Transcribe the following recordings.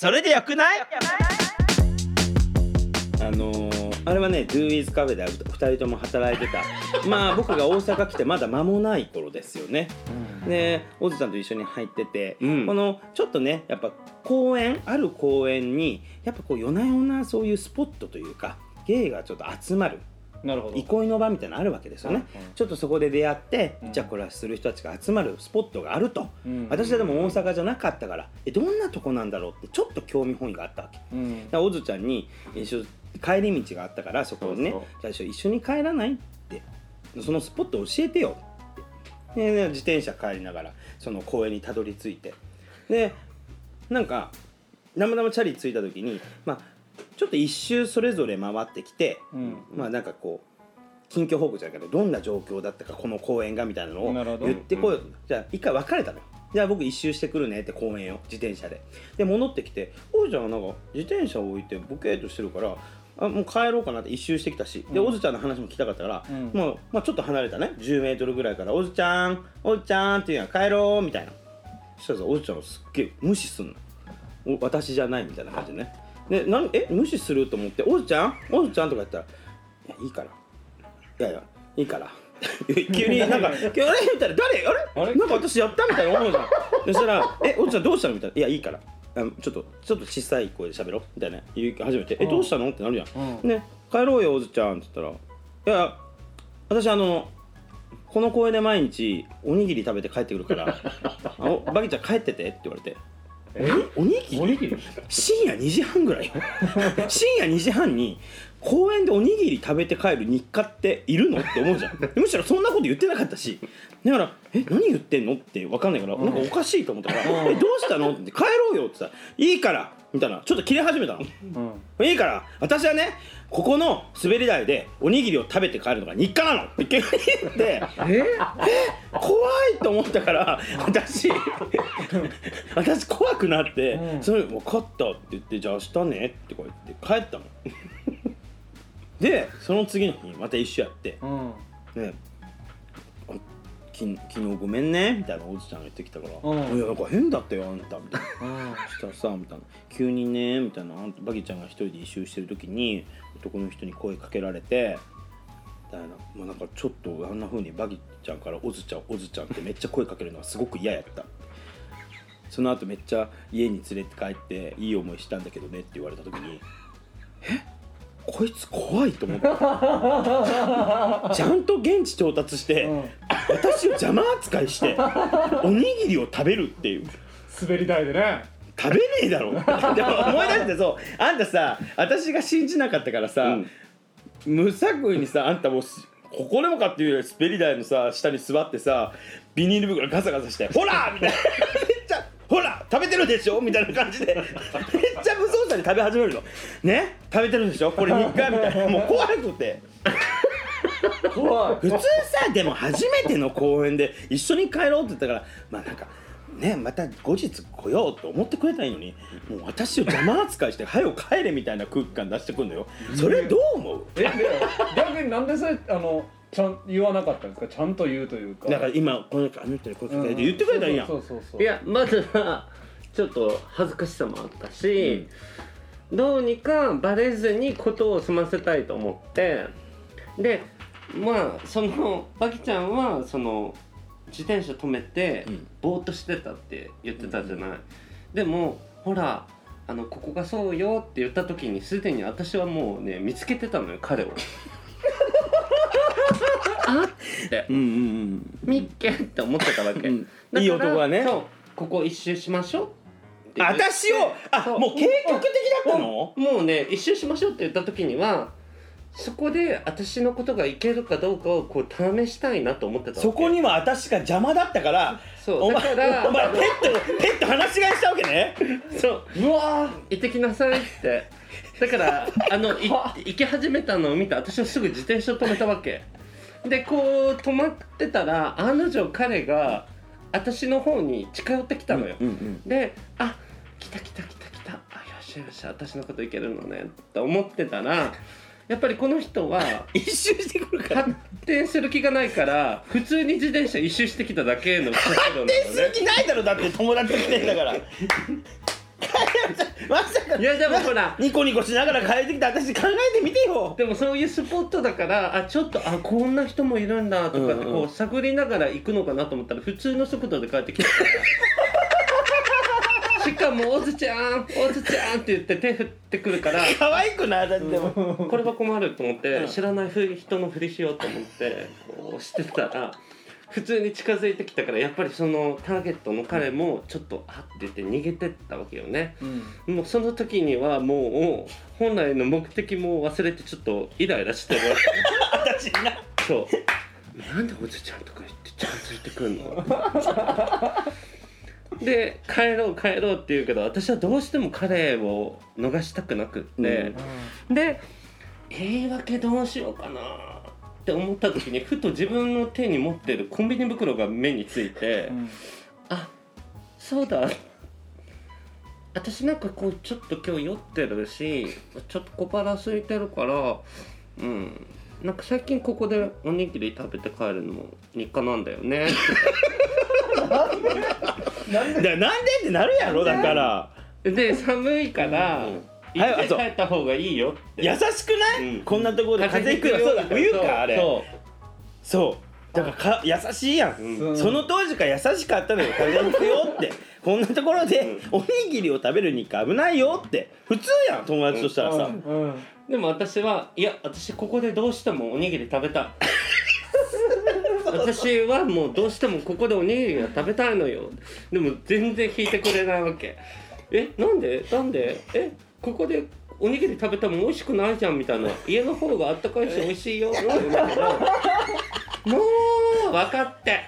それでよくない？あのーあれはね Do Is カフェで2人とも働いてた。まあ僕が大阪来てまだ間もない頃ですよね。でオズさんと一緒に入ってて、うん。このちょっとねやっぱ公園ある公園にやっぱこう夜な夜なそういうスポットというかゲイがちょっと集まるなるほど。憩いの場みたいなのあるわけですよね、うんうん。ちょっとそこで出会って、うん。じゃあこれはする人たちが集まるスポットがあると、うん。私はでも大阪じゃなかったからえどんなとこなんだろうってちょっと興味本位があったわけ。うん。だからオズちゃんに一緒帰り道があったからそこをね最初一緒に帰らないって。そのスポット教えてよって。自転車帰りながらその公園にたどり着いて。でなんか生々チャリ着いた時にまあちょっと一周それぞれ回ってきて、うん。まあなんかこう近況報告じゃないけどどんな状況だったかこの公園がみたいなのを言ってこようと、じゃあ一回別れたのよ。じゃあ僕一周してくるねって公園を。自転車で。で戻ってきておじちゃんはなんか自転車を置いてボケーっとしてるからあもう帰ろうかなって一周してきたし、でうん。おずちゃんの話も聞きたかったから、うん。もう、まあ、ちょっと離れたね。1 0ルぐらいから「おずちゃんおずちゃん」って言うやん帰ろうみたいな。そしたらさおずちゃんがすっげえ無視すんの。お私じゃないみたいな感じでねでなんえ無視すると思って「おずちゃん？おずちゃん」とか言ったら「いやいいから。いやいやいいから」急になんか「あれ?」みたいな「誰？あれ？あれ？なんか私やった?」みたいな思うじゃん。そしたら「えおずちゃんどうしたの?」みたいな「いやいいから」あちょっとちょっと小さい声で喋ろう。みたいな。言い始めて「えどうしたの?」ってなるじゃん。うん。ね帰ろうよおずちゃんって言ったら「いや私あのこの公園で毎日おにぎり食べて帰ってくるから。あおバギちゃん帰ってて」って言われて「えおにぎり？深夜2時半ぐらい？よ 深夜2時半に公園でおにぎり食べて帰る日課っているの？って思うじゃん。むしろそんなこと言ってなかったし。だから「え何言ってんの?」って分かんないから、なんかおかしいと思ったから「うん。えどうしたの?」って「帰ろうよ」って言ったら「いいから」みたいな。ちょっと切れ始めたの。うん。いいから私はねここの滑り台でおにぎりを食べて帰るのが日課なの。って急に言ってえ？怖いと思ったから私 私怖くなって「うん。それ分かった」って言って「じゃあ明日ね」ってこう言って帰ったのでその次の日また一緒やって。うん「ねあき昨日ごめんね」みたいなおじちゃんが言ってきたから「うん。いやなんか変だったよあんた」みたいな。うん。そしたらさみたいな。急にねみたいな。あんたバギちゃんが一人で一周してる時に男の人に声かけられてみたいな,、まあ、なんかちょっとあんな風にバギちゃんから「オズちゃんオズちゃん」ってめっちゃ声かけるのがすごく嫌やった。その後めっちゃ家に連れて帰っていい思いしたんだけどねって言われた時にえ？こいつ怖いと思って。ちゃんと現地調達して、うん。私を邪魔扱いしておにぎりを食べるっていう。滑り台でね。食べねえだろ。でも思い出してそう。あんたさ私が信じなかったからさ、うん。無作為にさあんたもうすここでもかっていうより滑り台のさ下に座ってさビニール袋ガサガサして「ほら!」みたいな。めっちゃ「ほら食べてるでしょ?」みたいな感じで。めっちゃ無造作に食べ始めるの。ね？食べてるでしょ？これ日課みたいな。もう怖くて。怖い。普通さでも初めての公園で一緒に帰ろうって言ったからまあなんかねまた後日来ようと思ってくれたらいいのにもう私を邪魔扱いして「早く帰れ」みたいな空気感出してくるのよ。それどう思う？えで逆になんでそれあのちゃん言わなかったんですか？ちゃんと言うというか。だから今このあの人に声かけて言ってくれたらいいや。んそうそうそうそう。いやまずはちょっと恥ずかしさもあったし、どうにかバレずにことを済ませたいと思ってでまあそのバキちゃんはその自転車止めて、うん。ぼーっとしてたって言ってたじゃない、でもほらあのここがそうよって言った時にすでに私はもうね見つけてたのよ彼をあって。うんうんミッケって思ってたわけ、うん。いい男はね。そうここ一周しましょうってうん言って。私を？あそう。もう計画的だったの？もうね一周しましょうって言った時にはそこで私のことがいけるかどうかをこう試したいなと思ってたわけ。そこには私が邪魔だったからそう。お前だからお前ペットペット話し飼いしたわけね？そう。うわ行ってきなさいって。だからあのい行き始めたのを見て私はすぐ自転車を止めたわけでこう止まってたら案の定彼が私の方に近寄ってきたのよ、うんうんであ来た来た来た来た。あよっしゃよっしゃ私のこといけるのね。って思ってたらやっぱりこの人は 一周してくるから。発展する気がないから普通に自転車一周してきただけの角度なの発展するね気ないだろ。だって友達と来てんだから。帰まさかいやでもほら。ニコニコしながら帰ってきた。私考えてみてよ。でもそういうスポットだからあちょっとあこんな人もいるんだとかこう探りながら行くのかなと思ったら普通の速度で帰ってきたしかも「おずちゃんおずちゃん」って言って手振ってくるから。可愛くないだってでもこれは困ると思って、うん。知らない人のふりしようと思ってこうしてたら普通に近づいてきたからやっぱりそのターゲットの彼もちょっとあって言って逃げてったわけよね。うん。もうその時にはもう本来の目的も忘れてちょっとイライラしてるわけ。私な。そう。なんでおじちゃんとか言って近づいてくんの？で帰ろう帰ろうって言うけど私はどうしても彼を逃したくなくって、で言い訳どうしようかなって思った時にふと自分の手に持ってるコンビニ袋が目について、うん。あそうだ。私なんかこうちょっと今日酔ってるしちょっと小腹空いてるからうん。なんか最近ここでおにぎり食べて帰るのも日課なんだよね。なんで？なんで？ってなるやろだから。で寒いからうん行って帰った方がいいよって。優しくない、うん。こんなところで風邪ひくのそうだ冬かあれ。そそう。だからか優しいやん、う、うん。うんその当時から優しかったのよ。風邪ひくよって。こんなところでおにぎりを食べるにか危ないよって。普通やん友達としたらさ、うんうんでも私はいや私ここでどうしてもおにぎり食べたい。私はもうどうしてもここでおにぎりが食べたいのよ。でも全然引いてくれないわけ。えなんで？なんで？え？ここでおにぎり食べても美味しくないじゃんみたいな。家の方があったかいし美味しいよ。って言うんだけどもう分かって。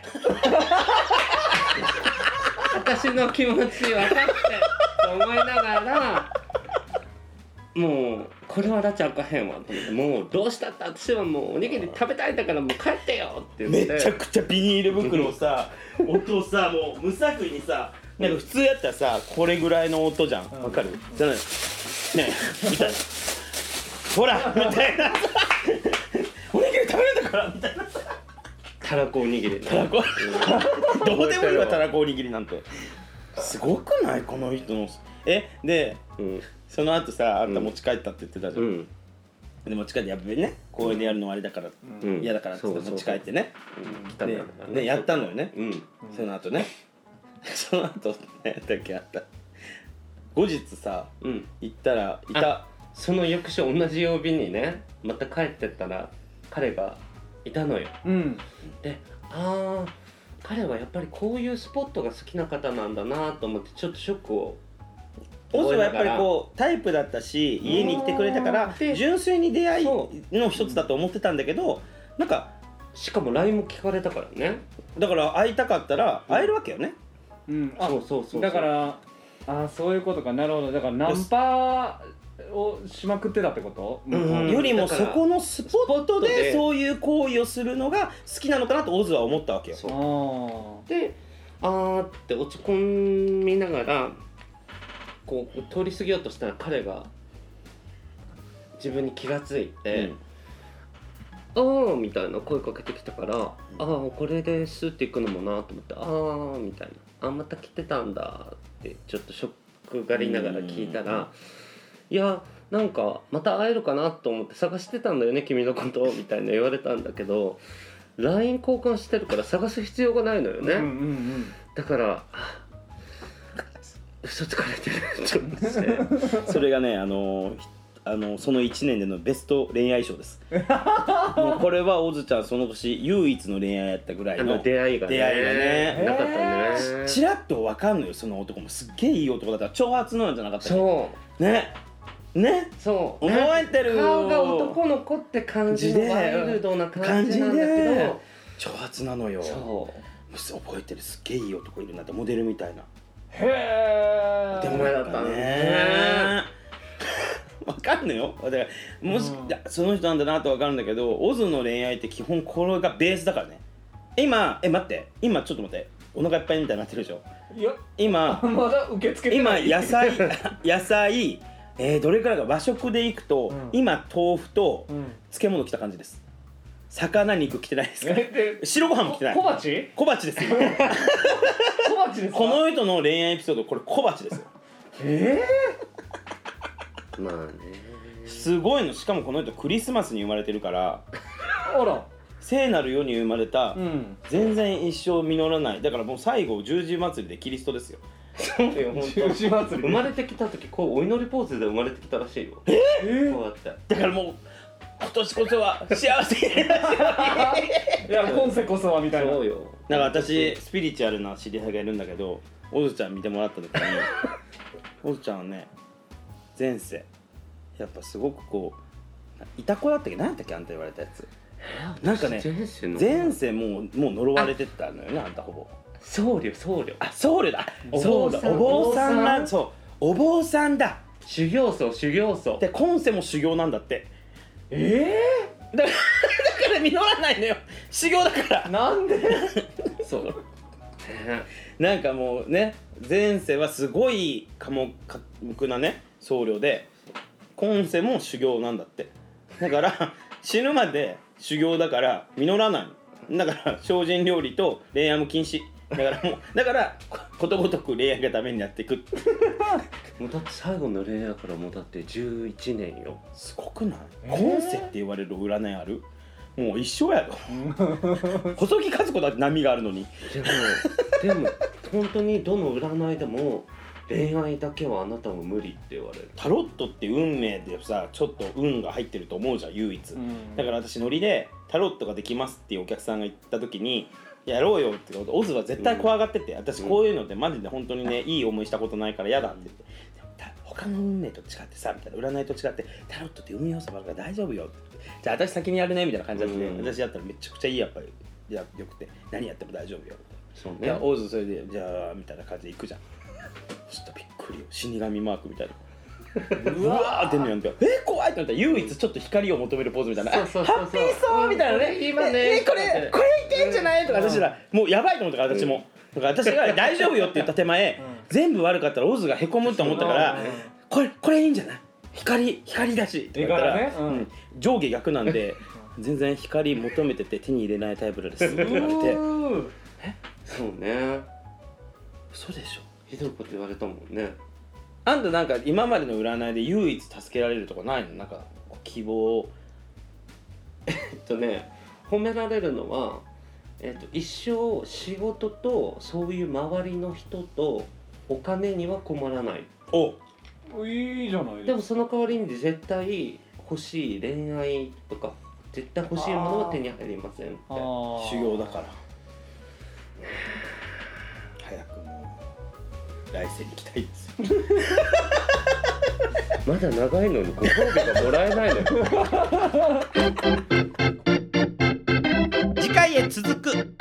私の気持ち分かってと思いながら。もうこれはラチあかへんわと思って。もうどうしたって私はもうおにぎり食べたいんだからもう帰ってよって言めって。ちゃくちゃビニール袋をさ 音をさもう無作為にさなんか普通やったらさこれぐらいの音じゃん。わかる？じゃない？ねえみたいな。ほらみたいな。おにぎり食べるんだからみたいな。たらこおにぎり。ねたらこ。どうでもいいわたらこおにぎりなんて。すごくないこの人の。えでうん。その後さあんた持ち帰ったって言ってたじゃ、うん。んで持ち帰ってやっぱりね公園でやるのはあれだからうん。嫌だからって持ち帰ってね。ね。でやったのよね。うん。その後ね。その後何やったっけあった後日さうん。行ったらいたその翌週同じ曜日にねまた帰ってったら彼がいたのよ。うん。でああ彼はやっぱりこういうスポットが好きな方なんだなと思ってちょっとショックをオズはやっぱりこうタイプだったし家に来てくれたからで純粋に出会いその一つだと思ってたんだけどなんかしかも LINE も聞かれたからね。だから会いたかったら会えるわけよね。うん。あそうそうそう。だからあそういうことか。なるほど。だからナンパをしまくってたってこと？よりもそこのスポットスポットで。でそういう行為をするのが好きなのかなとオズは思ったわけよ。そう。あであーって落ち込みながらこう通り過ぎようとしたら彼が自分に気がついて「ああ」みたいな声かけてきたから「ああこれです」って行くのもなと思って「ああ」みたいな「あまた来てたんだ」ってちょっとショックがりながら聞いたら「いやなんかまた会えるかなと思って探してたんだよね君のこと」みたいな言われたんだけど LINE 交換してるから探す必要がないのよね。うんうんうん。だからあ嘘つかれてる。それがねあのひあのその1年でのベスト恋愛賞です。もうこれはオズちゃんその年唯一の恋愛やったぐらいのあの出会いがね。出会いがね。なかったね。ちらっと分かんのよ。その男もすっげえいい男だった。ら挑発なんじゃなかった。っけそう。ね。ね。そう。覚えてる。顔が男の子って感じのワイルドな感じなんだけ感ど挑発なのよ。そう。覚えてる。すっげえいい男いるなってモデルみたいな。へえでも前だったねかんのよ。だからもし、うん。その人なんだなとわかるんだけどオズの恋愛って基本これがベースだからね。今え待って。今ちょっと待って。お腹いっぱいみたいになってるでしょ。いや今まだ受け付けて今ない。野菜野菜えーどれからか和食でいくと、うん。今豆腐とうん。漬物来た感じです。魚肉来てないです。か白ご飯も来てない。小鉢？小鉢です今 小鉢ですか？この人の恋愛エピソードこれ小鉢ですよ。えまあね。すごいの。しかもこの人クリスマスに生まれてるからー、あら。聖なる世に生まれた、うん。全然一生実らない。だからもう最後十字祭りでキリストですよ。そう。よ本十字祭り。生まれてきた時こうお祈りポーズで生まれてきたらしいよ。え？こうやって。だからもう今年こそは幸せになるい。や今世こそはみたいな。そうよ。なんか私スピリチュアルな知り合いがいるんだけどオズちゃん見てもらった時にオズちゃんはね前世。やっぱすごくこういた子だったっけ？何やったっけ？あんた言われたやつ。なんかね前世の前世もうもう呪われてたのよねあんたほぼ。僧侶僧侶。あ僧侶だ。おそうだ。坊さんお坊さん。だそう。お坊さんだ。修行僧修行僧。で今世も修行なんだって。えだから だから実らないのよ。修行だから。ー、なんで？そう。ねなんかもうね前世はすごい寡黙寡黙なね僧侶で今世も修行なんだって。だから死ぬまで修行だから実らない。だから精進料理と恋愛も禁止。だからもうだからこことごとく恋愛がダメになっていく。もうだって最後の恋愛からもうだって11年よ。すごくない、えー。今世って言われる占いある？もう一緒やろ。細木数子だって波があるのに。でもでも本当にどの占いでも恋愛だけはあなたも無理って言われる。タロットって運命でさちょっと運が入ってると思うじゃん唯一、うん。だから私ノリでタロットができますっていうお客さんが言った時にやろうよってことオズは絶対怖がってて、私こういうのってマジで本当にねいい思いしたことないから嫌だって言って他の運命と違ってさみたいな占いと違ってタロットって運要素ばっかり大丈夫よってじゃあ私先にやるねみたいな感じだって、うん。私やったらめちゃくちゃいいやっぱりやよくて何やっても大丈夫よそうじゃあねオズそれでじゃあみたいな感じで行くじゃんくりよ死神マークみたいな。うわー。ってんのやんてえ怖いってなったら唯一ちょっと光を求めるポーズみたいな。ハッピーそうみたいなね。うん今ねええこれこれいけんじゃないとか私らもうやばいと思ったから私も。だから私が大丈夫よって言った手前全部悪かったらオズがへこむと思ったからうん。これこれいいんじゃない？光光だしとか言ったら、上下逆なんで全然光求めてて手に入れないタイプですって言われて。そうね。嘘でしょひどいこと言われたもんね。あんたなんか今までの占いで唯一助けられるとかないの？なんか希望。えっとね褒められるのは、えっと、一生仕事とそういう周りの人とお金には困らない。おいいじゃないでもその代わりに絶対欲しい恋愛とか絶対欲しいものは手に入りませんって。修行だから来世に行きたいですよ。まだ長いのにご褒美がもらえないのよ。次回へ続く。